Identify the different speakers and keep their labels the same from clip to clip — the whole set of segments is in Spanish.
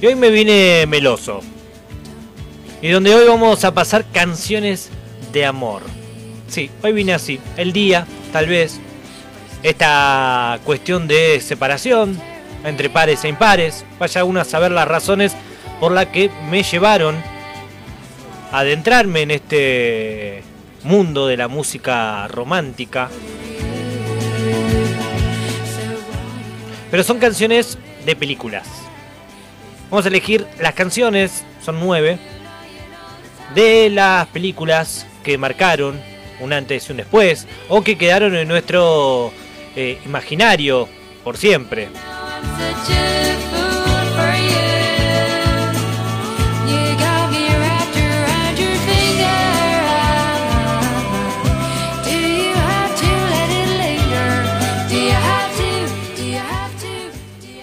Speaker 1: Y hoy me vine meloso. Y donde hoy vamos a pasar canciones de amor. Sí, hoy vine así. El día, tal vez. Esta cuestión de separación entre pares e impares. Vaya uno a saber las razones por las que me llevaron a adentrarme en este mundo de la música romántica. Pero son canciones de películas. Vamos a elegir las canciones, son nueve, de las películas que marcaron un antes y un después, o que quedaron en nuestro eh, imaginario por siempre.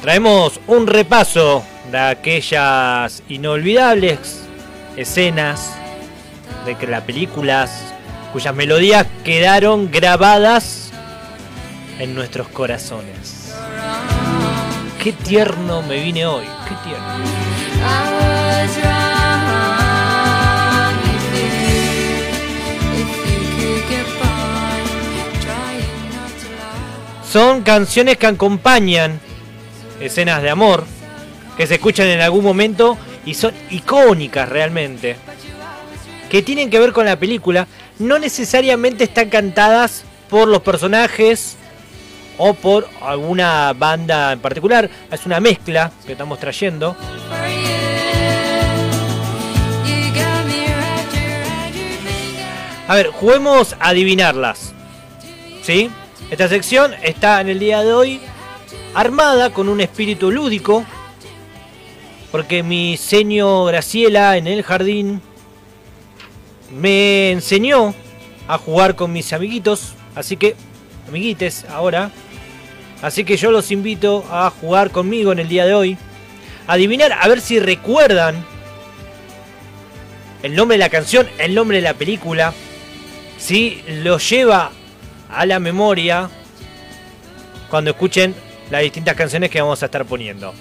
Speaker 1: Traemos un repaso de aquellas inolvidables escenas de que las películas cuyas melodías quedaron grabadas en nuestros corazones. Qué tierno me vine hoy, qué tierno. Son canciones que acompañan escenas de amor que se escuchan en algún momento y son icónicas realmente. Que tienen que ver con la película, no necesariamente están cantadas por los personajes o por alguna banda en particular. Es una mezcla que estamos trayendo. A ver, juguemos a adivinarlas. ¿Sí? Esta sección está en el día de hoy armada con un espíritu lúdico. Porque mi seño Graciela en el jardín me enseñó a jugar con mis amiguitos. Así que, amiguites, ahora. Así que yo los invito a jugar conmigo en el día de hoy. Adivinar, a ver si recuerdan el nombre de la canción, el nombre de la película. Si lo lleva a la memoria cuando escuchen las distintas canciones que vamos a estar poniendo.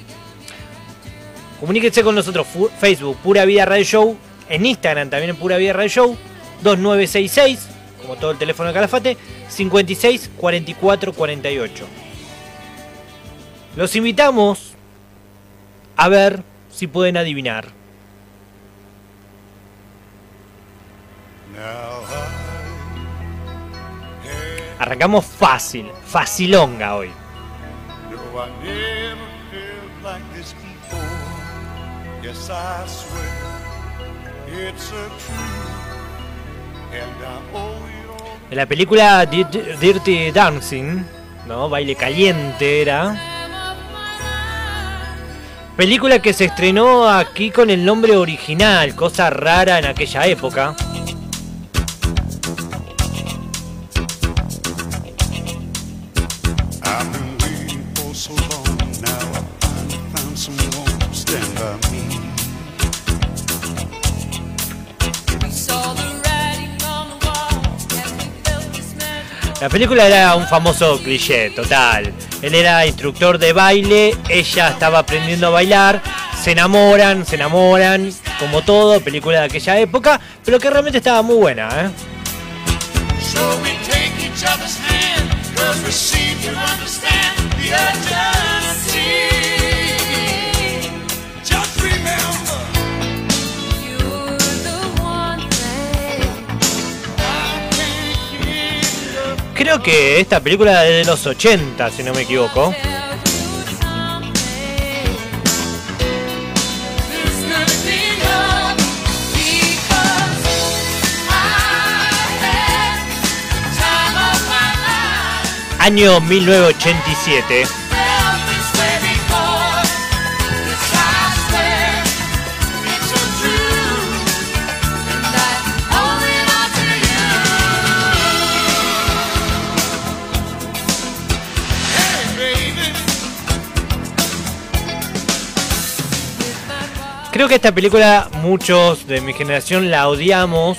Speaker 1: Comuníquense con nosotros, Facebook, Pura Vida Radio Show, en Instagram también Pura Vida Radio Show, 2966, como todo el teléfono de Calafate, 56 44 48. Los invitamos a ver si pueden adivinar. Arrancamos fácil, facilonga hoy. En la película Dirty Dancing, ¿no? Baile caliente era. Película que se estrenó aquí con el nombre original, cosa rara en aquella época. La película era un famoso cliché, total. Él era instructor de baile, ella estaba aprendiendo a bailar, se enamoran, se enamoran, como todo, película de aquella época, pero que realmente estaba muy buena, ¿eh? Creo que esta película es de los 80, si no me equivoco. Año 1987. Creo que esta película muchos de mi generación la odiamos.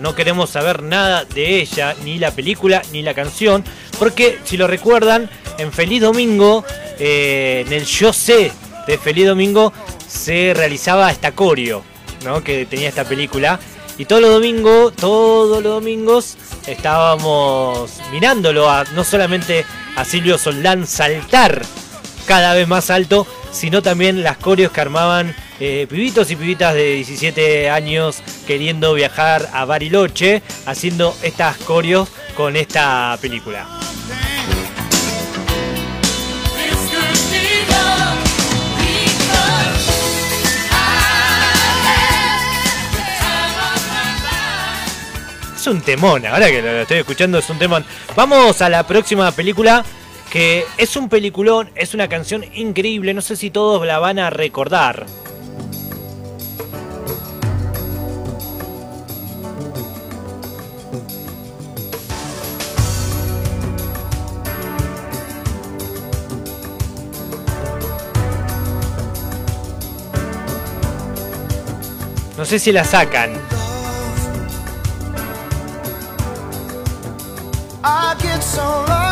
Speaker 1: No queremos saber nada de ella, ni la película, ni la canción. Porque si lo recuerdan, en Feliz Domingo, eh, en el Yo sé de Feliz Domingo, se realizaba esta coreo, ¿no? Que tenía esta película. Y todos los domingos, todos los domingos estábamos mirándolo a, no solamente a Silvio Soldán saltar cada vez más alto, sino también las coreos que armaban eh, pibitos y pibitas de 17 años queriendo viajar a Bariloche, haciendo estas coreos con esta película. Es un temón, ahora que lo estoy escuchando es un temón. Vamos a la próxima película que es un peliculón, es una canción increíble, no sé si todos la van a recordar. No sé si la sacan. I get so lost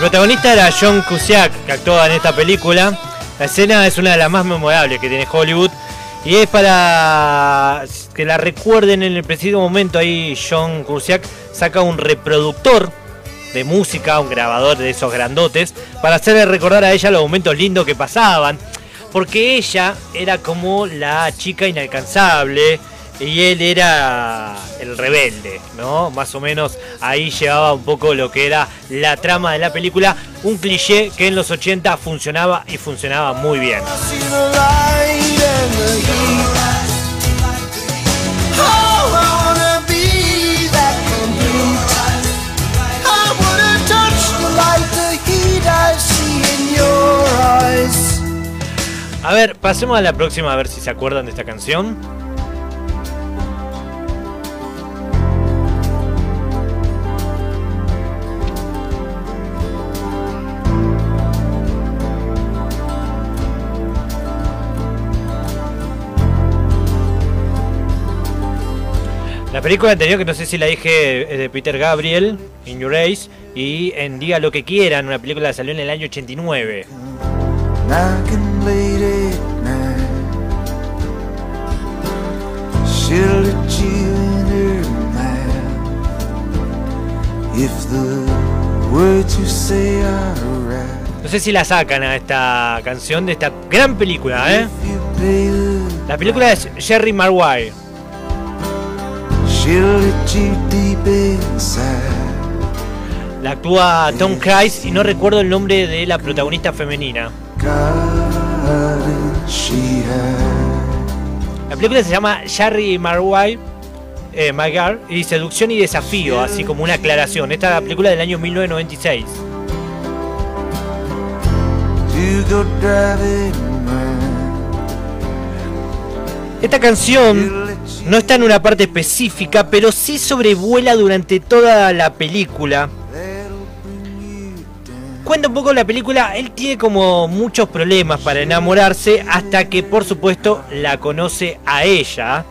Speaker 1: El protagonista era John Cusack, que actuaba en esta película. La escena es una de las más memorables que tiene Hollywood. Y es para que la recuerden en el preciso momento. Ahí John Cusack saca un reproductor de música, un grabador de esos grandotes, para hacerle recordar a ella los momentos lindos que pasaban. Porque ella era como la chica inalcanzable y él era el rebelde, ¿no? Más o menos ahí llevaba un poco lo que era la trama de la película, un cliché que en los 80 funcionaba y funcionaba muy bien. A ver, pasemos a la próxima a ver si se acuerdan de esta canción. La película anterior, que no sé si la dije, es de Peter Gabriel, In Your Race, y en Diga lo que quieran, una película que salió en el año 89.
Speaker 2: Knocking late at night. She'll let you in her mind. If the words you say are right.
Speaker 1: No sé si la sacan a esta canción de esta gran película, ¿eh? La película es Jerry Maguire. La actúa Tom Cruise y no recuerdo el nombre de la protagonista femenina. La película se llama Jerry Maguire, eh, Maguire y Seducción y Desafío, así como una aclaración. Esta es la película del año 1996.
Speaker 2: To go driving mine.
Speaker 1: Esta canción no está en una parte específica, pero sí sobrevuela durante toda la película. Cuenta un poco la película, él tiene como muchos problemas para enamorarse hasta que por supuesto la conoce a ella.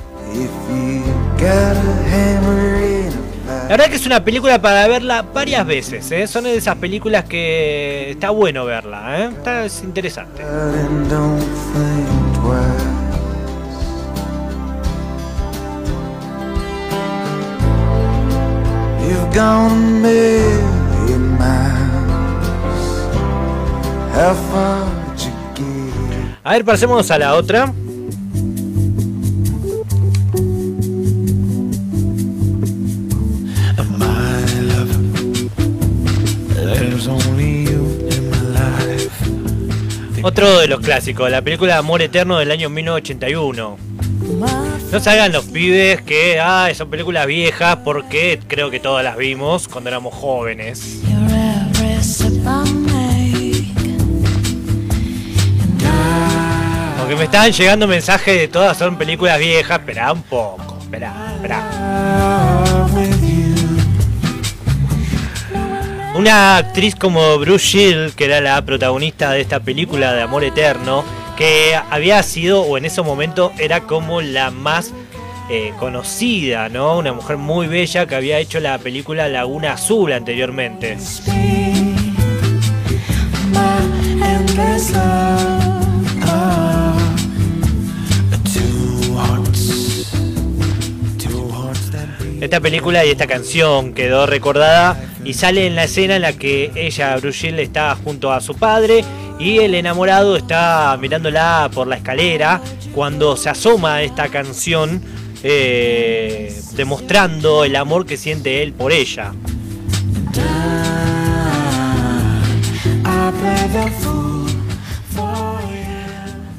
Speaker 1: La verdad que es una película para verla varias veces, ¿eh? son de esas películas que está bueno verla, ¿eh? está, es interesante.
Speaker 2: Gone a million miles. How far did you get?
Speaker 1: A ver, pasemos a la otra. Otro de los clásicos, la película Amor Eterno del año 1981. No se hagan los pibes que ah, son películas viejas porque creo que todas las vimos cuando éramos jóvenes. Porque me estaban llegando mensajes de todas son películas viejas. Esperá un poco,
Speaker 2: with you.
Speaker 1: Una actriz como Bruce Shield, que era la protagonista de esta película de Amor Eterno, que había sido, o en ese momento era como la más eh, conocida, ¿no? Una mujer muy bella que había hecho la película Laguna Azul anteriormente. Esta película y esta canción quedó recordada y sale en la escena en la que ella, Bruce Shield, está junto a su padre y el enamorado está mirándola por la escalera cuando se asoma esta canción eh, demostrando el amor que siente él por ella.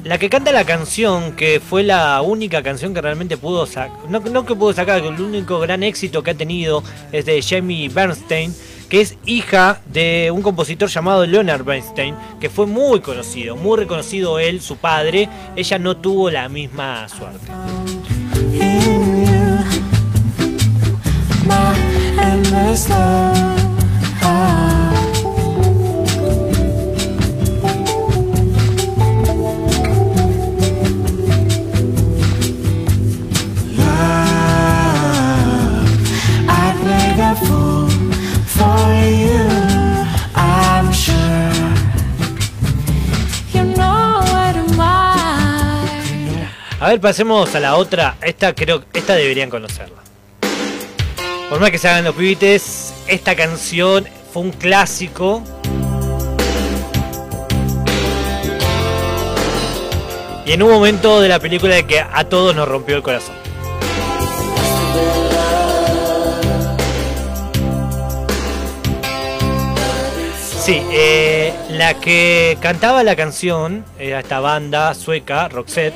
Speaker 1: La que canta la canción, que fue la única canción que realmente pudo sacar, no, no que pudo sacar, el único gran éxito que ha tenido es de Jamie Bernstein, que es hija de un compositor llamado Leonard Bernstein, que fue muy conocido, muy reconocido él, su padre. Ella no tuvo la misma suerte. Ver, pasemos a la otra. Esta creo, esta deberían conocerla. Por más que se hagan los pibites, esta canción fue un clásico. Y en un momento de la película de que a todos nos rompió el corazón. Sí, eh, la que cantaba la canción era esta banda sueca, Roxette.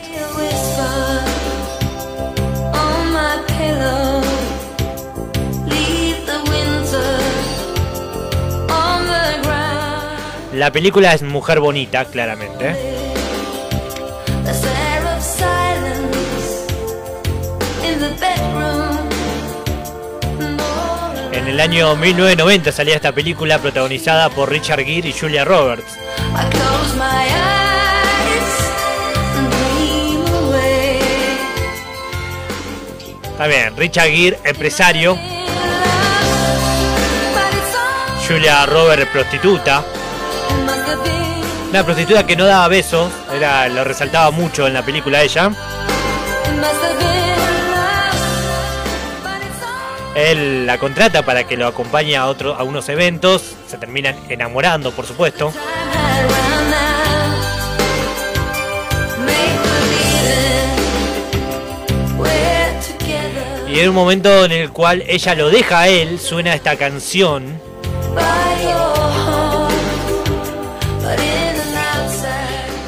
Speaker 1: La película es Mujer Bonita, claramente. El año 1990 salía esta película protagonizada por Richard Gere y Julia Roberts. También Richard Gere, empresario. Julia Roberts, prostituta. Una prostituta que no daba besos, era, lo resaltaba mucho en la película ella. Él la contrata para que lo acompañe a, otro, a unos eventos. Se terminan enamorando, por supuesto. Y en un momento en el cual ella lo deja a él, suena esta canción.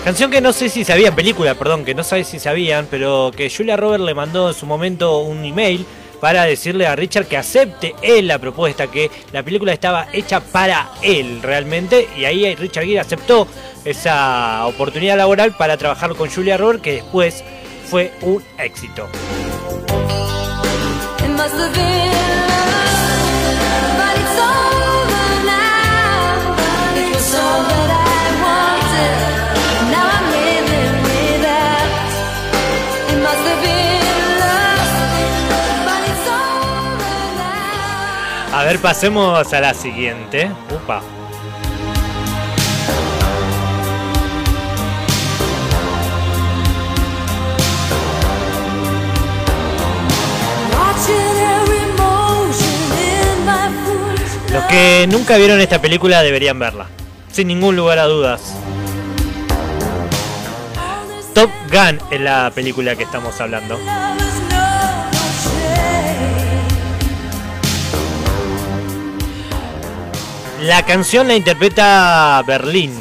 Speaker 1: Canción que no sé si sabían, película, perdón, que no sé si sabían, pero que Julia Roberts le mandó en su momento un email para decirle a Richard que acepte él la propuesta, que la película estaba hecha para él realmente, y ahí Richard Gere aceptó esa oportunidad laboral para trabajar con Julia Roberts, que después fue un éxito. Ver, pasemos a la siguiente. Upa. Los que nunca vieron esta película deberían verla, sin ningún lugar a dudas. Top Gun es la película que estamos hablando. La canción la interpreta Berlín.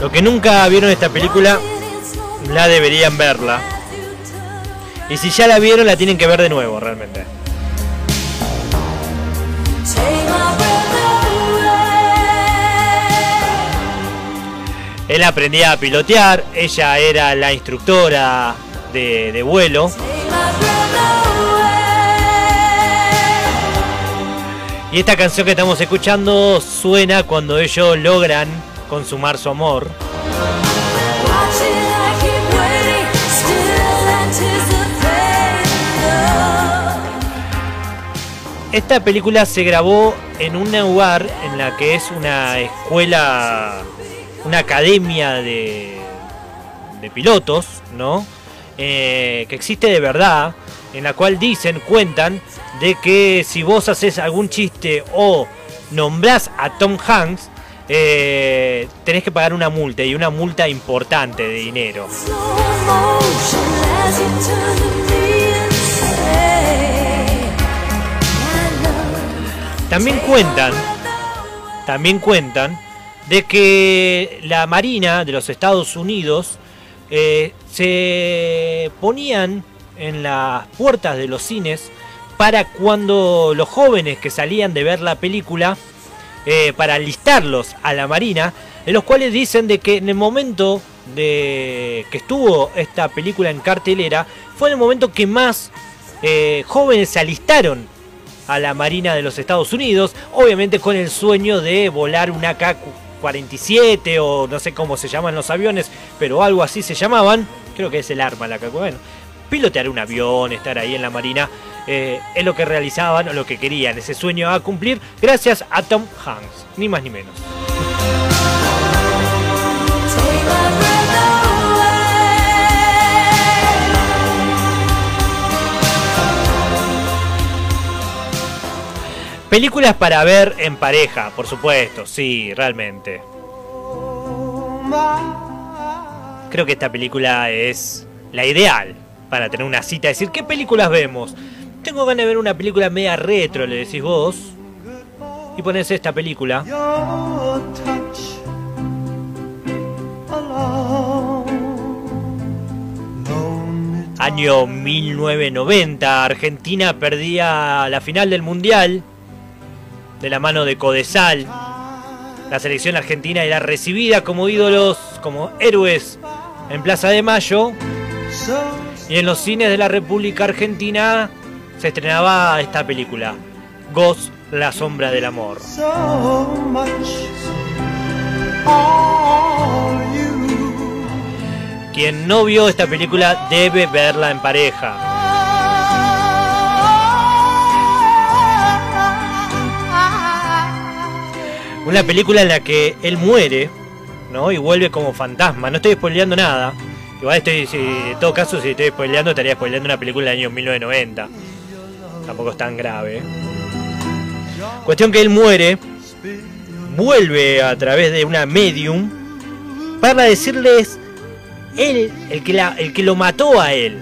Speaker 1: Los que nunca vieron esta película la deberían verla. Y si ya la vieron, la tienen que ver de nuevo, realmente. Él aprendía a pilotear, ella era la instructora de, de vuelo. Y esta canción que estamos escuchando suena cuando ellos logran consumar su amor. Esta película se grabó en un lugar en la que es una escuela, una academia de, de pilotos, ¿no? Eh, que existe de verdad, en la cual dicen, cuentan, de que si vos haces algún chiste o nombrás a Tom Hanks, eh, tenés que pagar una multa y una multa importante de dinero. También cuentan, también cuentan de que la Marina de los Estados Unidos eh, se ponían en las puertas de los cines para cuando los jóvenes que salían de ver la película, eh, para alistarlos a la Marina, en los cuales dicen de que en el momento de que estuvo esta película en cartelera, fue en el momento que más eh, jóvenes se alistaron a la Marina de los Estados Unidos, obviamente con el sueño de volar una K-47 o no sé cómo se llaman los aviones, pero algo así se llamaban, creo que es el arma la K, bueno, pilotear un avión, estar ahí en la Marina, eh, es lo que realizaban o lo que querían, ese sueño a cumplir gracias a Tom Hanks, ni más ni menos. Películas para ver en pareja, por supuesto, sí, realmente. Creo que esta película es la ideal para tener una cita, decir, ¿qué películas vemos? Tengo ganas de ver una película media retro, le decís vos. Y pones esta película. Año 1990, Argentina perdía la final del Mundial de la mano de Codesal. La selección argentina era recibida como ídolos, como héroes en Plaza de Mayo. Y en los cines de la República Argentina se estrenaba esta película, Ghost, la sombra del amor.
Speaker 2: so much
Speaker 1: Quien no vio esta película debe verla en pareja. Una película en la que él muere, ¿no? Y vuelve como fantasma. No estoy spoileando nada. Igual estoy, si, en todo caso, si estoy spoileando, estaría spoileando una película del año 1990. Tampoco es tan grave. Cuestión que él muere, vuelve a través de una medium para decirles él, el que, el que lo mató a él.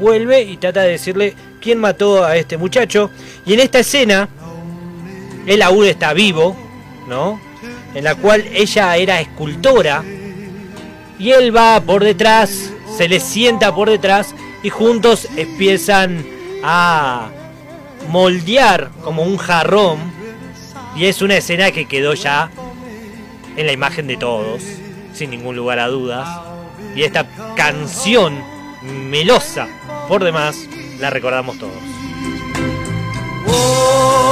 Speaker 1: Vuelve y trata de decirle quién mató a este muchacho. Y en esta escena, él aún está vivo, ¿no? En la cual ella era escultora. Y él va por detrás, se le sienta por detrás y juntos empiezan a moldear como un jarrón. Y es una escena que quedó ya en la imagen de todos, sin ningún lugar a dudas. Y esta canción melosa, por demás, la recordamos todos.
Speaker 2: Oh,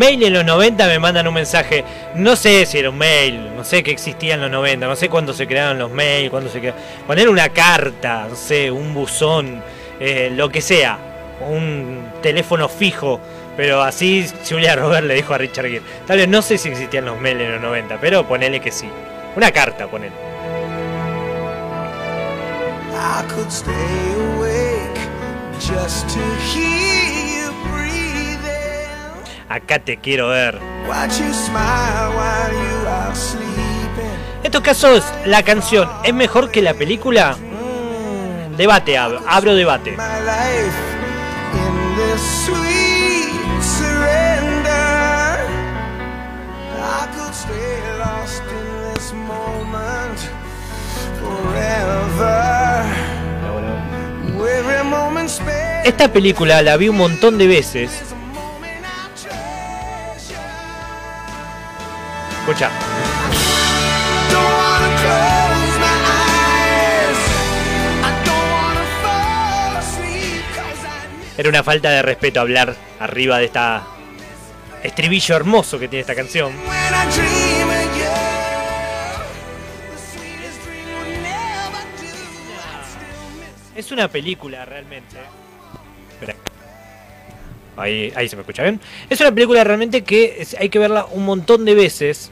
Speaker 1: Mail en los 90 me mandan un mensaje. No sé si era un mail, no sé que existía en los 90, no sé cuándo se crearon los mails, cuándo se crearon. Poner una carta, no sé, un buzón, eh, lo que sea. un teléfono fijo. Pero así Julia Robert le dijo a Richard Gere. Tal vez no sé si existían los mails en los 90, pero ponele que sí. Una carta, ponele. Acá te quiero ver. En estos casos, la canción es mejor que la película. Mm, debate, abro, abro debate. Esta película la vi un montón de veces. Era una falta de respeto hablar arriba de esta estribillo hermoso que tiene esta canción. Es una película realmente. Espera. Ahí, ahí se me escucha bien. Es una película realmente que hay que verla un montón de veces.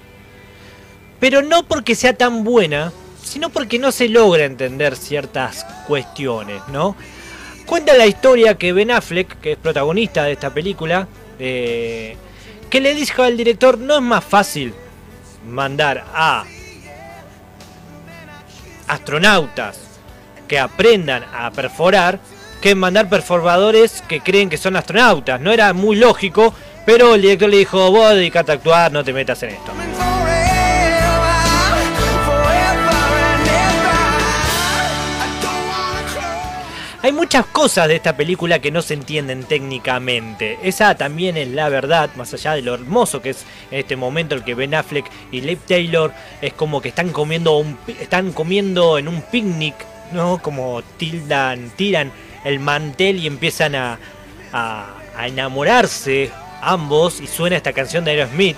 Speaker 1: Pero no porque sea tan buena, sino porque no se logra entender ciertas cuestiones, ¿no? Cuenta la historia que Ben Affleck, que es protagonista de esta película, eh, que le dijo al director, no es más fácil mandar a astronautas que aprendan a perforar que mandar perforadores que creen que son astronautas. No era muy lógico, pero el director le dijo, vos dedicate a actuar, no te metas en esto. Hay muchas cosas de esta película que no se entienden técnicamente. Esa también es la verdad, más allá de lo hermoso que es en este momento el que Ben Affleck y Liv Taylor es como que están comiendo están comiendo en un picnic, ¿no? Como tildan, tiran el mantel y empiezan a, a, a enamorarse ambos y suena esta canción de Aerosmith.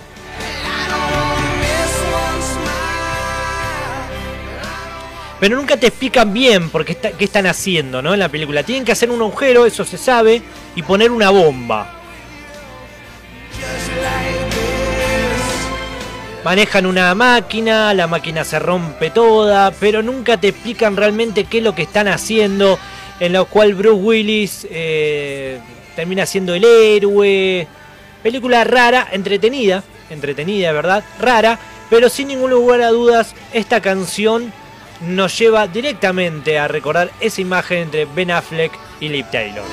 Speaker 1: Pero nunca te explican bien por qué, está- qué están haciendo, ¿no? En la película. Tienen que hacer un agujero, eso se sabe, y poner una bomba. Manejan una máquina, la máquina se rompe toda, pero nunca te explican realmente qué es lo que están haciendo, en lo cual Bruce Willis eh, termina siendo el héroe. Película rara, entretenida, entretenida, ¿verdad? Rara, pero sin ningún lugar a dudas, esta canción nos lleva directamente a recordar esa imagen entre Ben Affleck y Liv Taylor.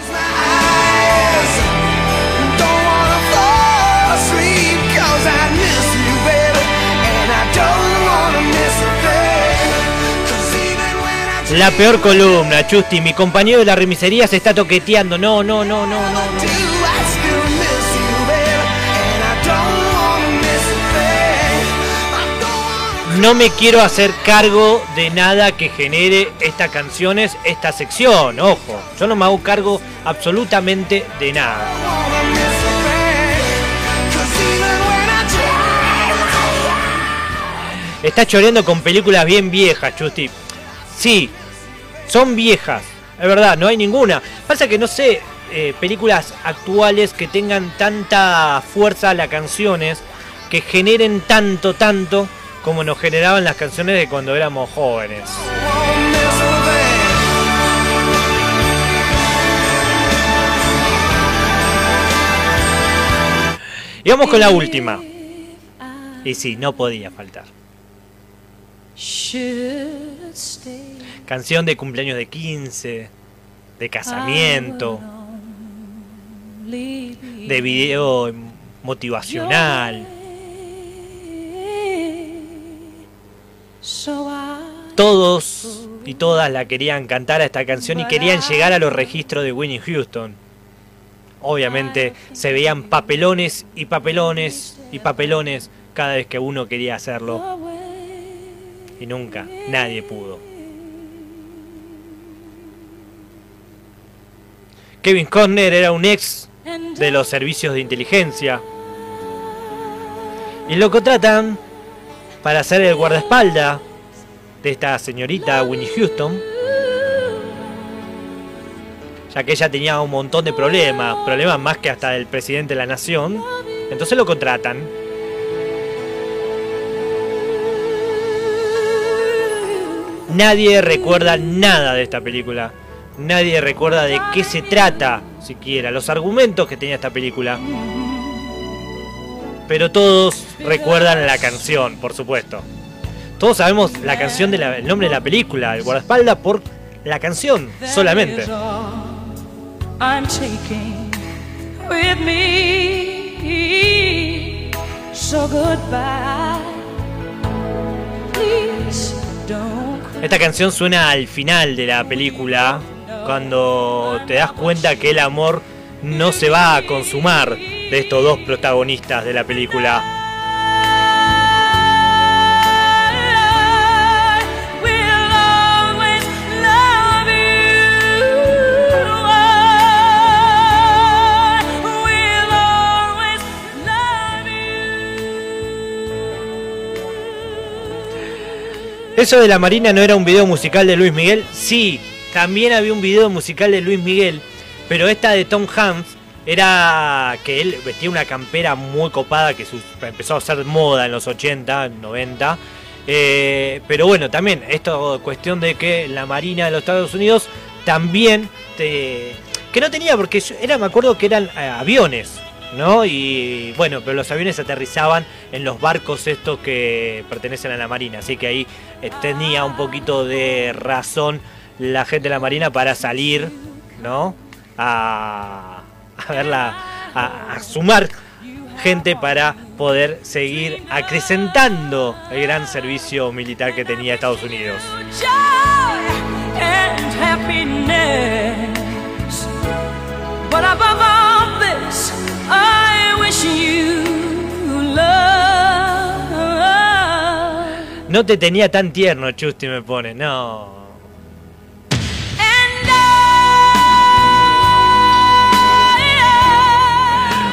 Speaker 1: La peor columna, Chusti, mi compañero de la remisería se está toqueteando. No, no, no, no, no. No me quiero hacer cargo de nada que genere estas canciones, esta sección, ojo. Yo no me hago cargo absolutamente de nada. Está choreando con películas bien viejas, Chusti. Sí, son viejas, es verdad, no hay ninguna. Pasa que no sé, eh, películas actuales que tengan tanta fuerza las canciones, que generen tanto, tanto, como nos generaban las canciones de cuando éramos jóvenes. Y vamos con la última. Y sí, no podía faltar. Canción de cumpleaños de 15, de casamiento, de video motivacional. Todos y todas la querían cantar a esta canción y querían llegar a los registros de Winnie Houston. Obviamente se veían papelones y papelones y papelones cada vez que uno quería hacerlo y nunca nadie pudo. Kevin Costner era un ex de los servicios de inteligencia y lo contratan para ser el guardaespaldas de esta señorita Winnie Houston. ya que ella tenía un montón de problemas, problemas más que hasta del presidente de la nación. Entonces lo contratan. Nadie recuerda nada de esta película. Nadie recuerda de qué se trata, siquiera, los argumentos que tenía esta película. Pero todos recuerdan la canción, por supuesto. Todos sabemos la canción del nombre de la película, el guardaespaldas, por la canción solamente. Esta canción suena al final de la película, cuando te das cuenta que el amor no se va a consumar de estos dos protagonistas de la película. Eso de la Marina no era un video musical de Luis Miguel. Sí, también había un video musical de Luis Miguel. Pero esta de Tom Hanks era que él vestía una campera muy copada que su- empezó a ser moda en los 80, 90. Eh, pero bueno, también esto cuestión de que la Marina de los Estados Unidos también te- que no tenía porque era me acuerdo que eran eh, aviones, ¿no? Y bueno, pero los aviones aterrizaban en los barcos estos que pertenecen a la Marina, así que ahí tenía un poquito de razón la gente de la Marina para salir, ¿no? A, a verla, a, a sumar gente para poder seguir acrecentando el gran servicio militar que tenía Estados Unidos. No te tenía tan tierno, Chusti me pone, no.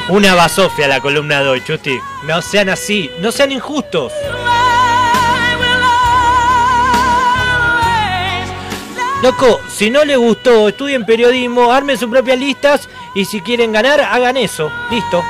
Speaker 1: Una basofia la columna de hoy, Chusti. No sean así, no sean injustos. Loco, si no les gustó, estudien periodismo, armen sus propias listas y si quieren ganar, hagan eso. Listo.